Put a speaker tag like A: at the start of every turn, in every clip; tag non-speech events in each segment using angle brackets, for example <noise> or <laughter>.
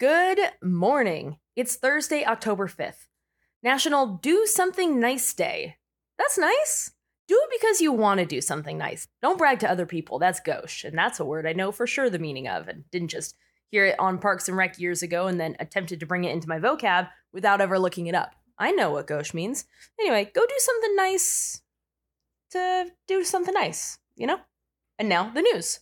A: Good morning. It's Thursday, October 5th. National Do Something Nice Day. That's nice. Do it because you want to do something nice. Don't brag to other people. That's gauche. And that's a word I know for sure the meaning of and didn't just hear it on Parks and Rec years ago and then attempted to bring it into my vocab without ever looking it up. I know what gauche means. Anyway, go do something nice to do something nice, you know? And now the news.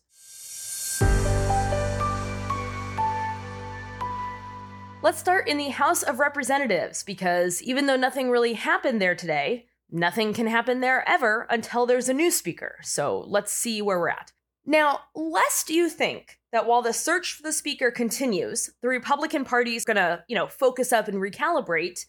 A: Let's start in the House of Representatives because even though nothing really happened there today, nothing can happen there ever until there's a new speaker. So let's see where we're at. Now, lest you think that while the search for the speaker continues, the Republican Party is going to, you know, focus up and recalibrate.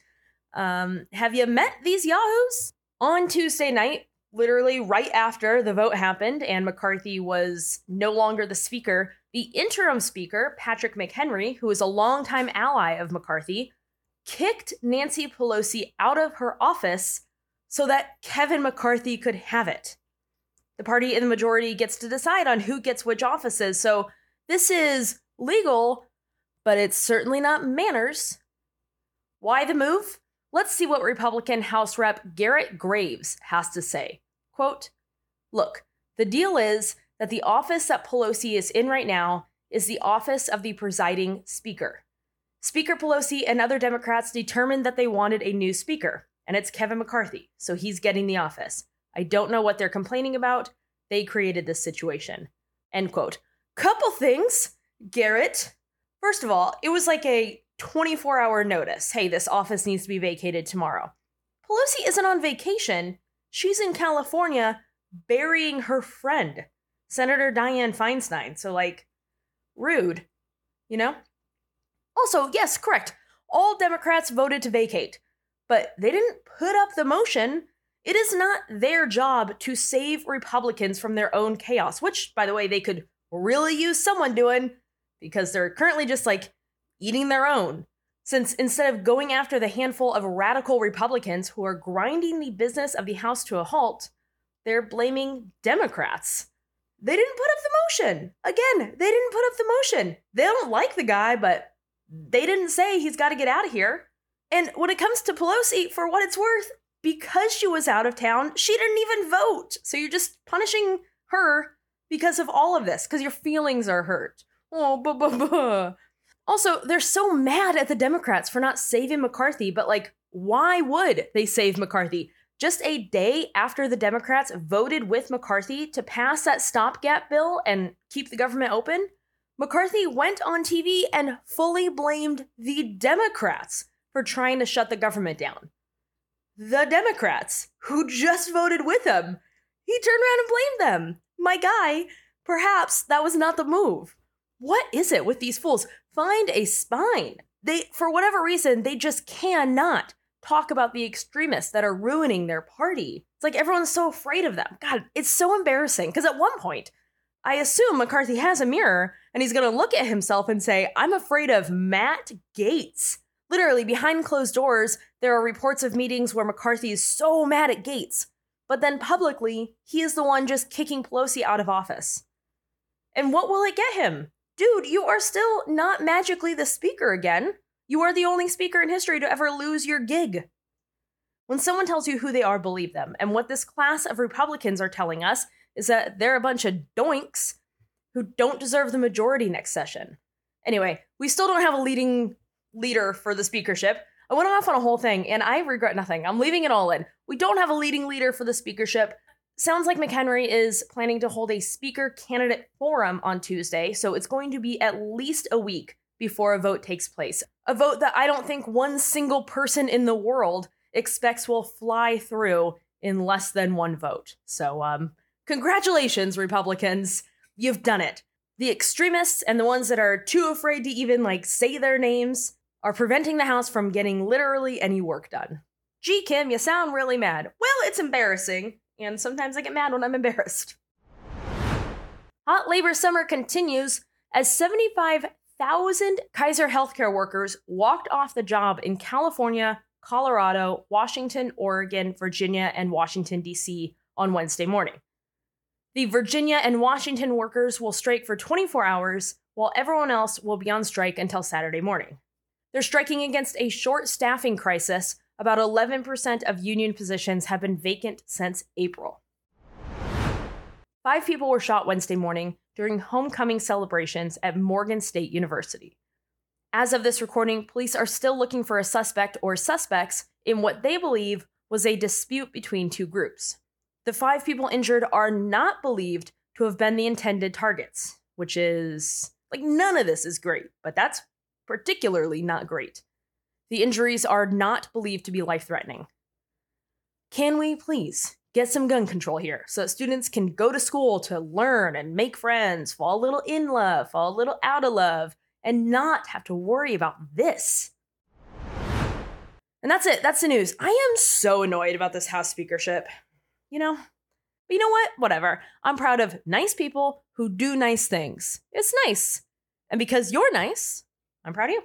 A: Um, have you met these yahoos? On Tuesday night, literally right after the vote happened and McCarthy was no longer the speaker, the interim speaker, Patrick McHenry, who is a longtime ally of McCarthy, kicked Nancy Pelosi out of her office so that Kevin McCarthy could have it. The party in the majority gets to decide on who gets which offices. So this is legal, but it's certainly not manners. Why the move? Let's see what Republican House Rep Garrett Graves has to say. Quote, Look, the deal is that the office that Pelosi is in right now is the office of the presiding speaker. Speaker Pelosi and other Democrats determined that they wanted a new speaker, and it's Kevin McCarthy, so he's getting the office. I don't know what they're complaining about. They created this situation. End quote. Couple things, Garrett. First of all, it was like a 24 hour notice. Hey, this office needs to be vacated tomorrow. Pelosi isn't on vacation. She's in California burying her friend. Senator Dianne Feinstein. So, like, rude, you know? Also, yes, correct. All Democrats voted to vacate, but they didn't put up the motion. It is not their job to save Republicans from their own chaos, which, by the way, they could really use someone doing because they're currently just like eating their own. Since instead of going after the handful of radical Republicans who are grinding the business of the House to a halt, they're blaming Democrats. They didn't put up the motion. Again, they didn't put up the motion. They don't like the guy, but they didn't say he's got to get out of here. And when it comes to Pelosi, for what it's worth, because she was out of town, she didn't even vote. So you're just punishing her because of all of this, because your feelings are hurt. Oh, buh, buh, buh. Also, they're so mad at the Democrats for not saving McCarthy, but like, why would they save McCarthy? Just a day after the Democrats voted with McCarthy to pass that stopgap bill and keep the government open, McCarthy went on TV and fully blamed the Democrats for trying to shut the government down. The Democrats, who just voted with him, he turned around and blamed them. My guy, perhaps that was not the move. What is it with these fools? Find a spine. They, for whatever reason, they just cannot talk about the extremists that are ruining their party. It's like everyone's so afraid of them. God, it's so embarrassing. Because at one point, I assume McCarthy has a mirror and he's going to look at himself and say, I'm afraid of Matt Gaetz. Literally, behind closed doors, there are reports of meetings where McCarthy is so mad at Gaetz, but then publicly, he is the one just kicking Pelosi out of office. And what will it get him? Dude, you are still not magically the speaker again. You are the only speaker in history to ever lose your gig. When someone tells you who they are, believe them. And what this class of Republicans are telling us is that they're a bunch of doinks who don't deserve the majority next session. Anyway, we still don't have a leading leader for the speakership. I went off on a whole thing and I regret nothing. I'm leaving it all in. We don't have a leading leader for the speakership. Sounds like McHenry is planning to hold a speaker candidate forum on Tuesday, so it's going to be at least a week before a vote takes place. A vote that I don't think one single person in the world expects will fly through in less than one vote. So, um, congratulations, Republicans. You've done it. The extremists and the ones that are too afraid to even like say their names are preventing the House from getting literally any work done. Gee, Kim, you sound really mad. Well, it's embarrassing, and sometimes I get mad when I'm embarrassed. <laughs> Hot labor summer continues as 75 1,000 Kaiser healthcare workers walked off the job in California, Colorado, Washington, Oregon, Virginia, and Washington, D.C. on Wednesday morning. The Virginia and Washington workers will strike for 24 hours, while everyone else will be on strike until Saturday morning. They're striking against a short staffing crisis. About 11% of union positions have been vacant since April. Five people were shot Wednesday morning during homecoming celebrations at Morgan State University. As of this recording, police are still looking for a suspect or suspects in what they believe was a dispute between two groups. The five people injured are not believed to have been the intended targets, which is like none of this is great, but that's particularly not great. The injuries are not believed to be life threatening. Can we please get some gun control here so that students can go to school to learn and make friends, fall a little in love, fall a little out of love, and not have to worry about this? And that's it. That's the news. I am so annoyed about this House speakership. You know, but you know what? Whatever. I'm proud of nice people who do nice things. It's nice. And because you're nice, I'm proud of you.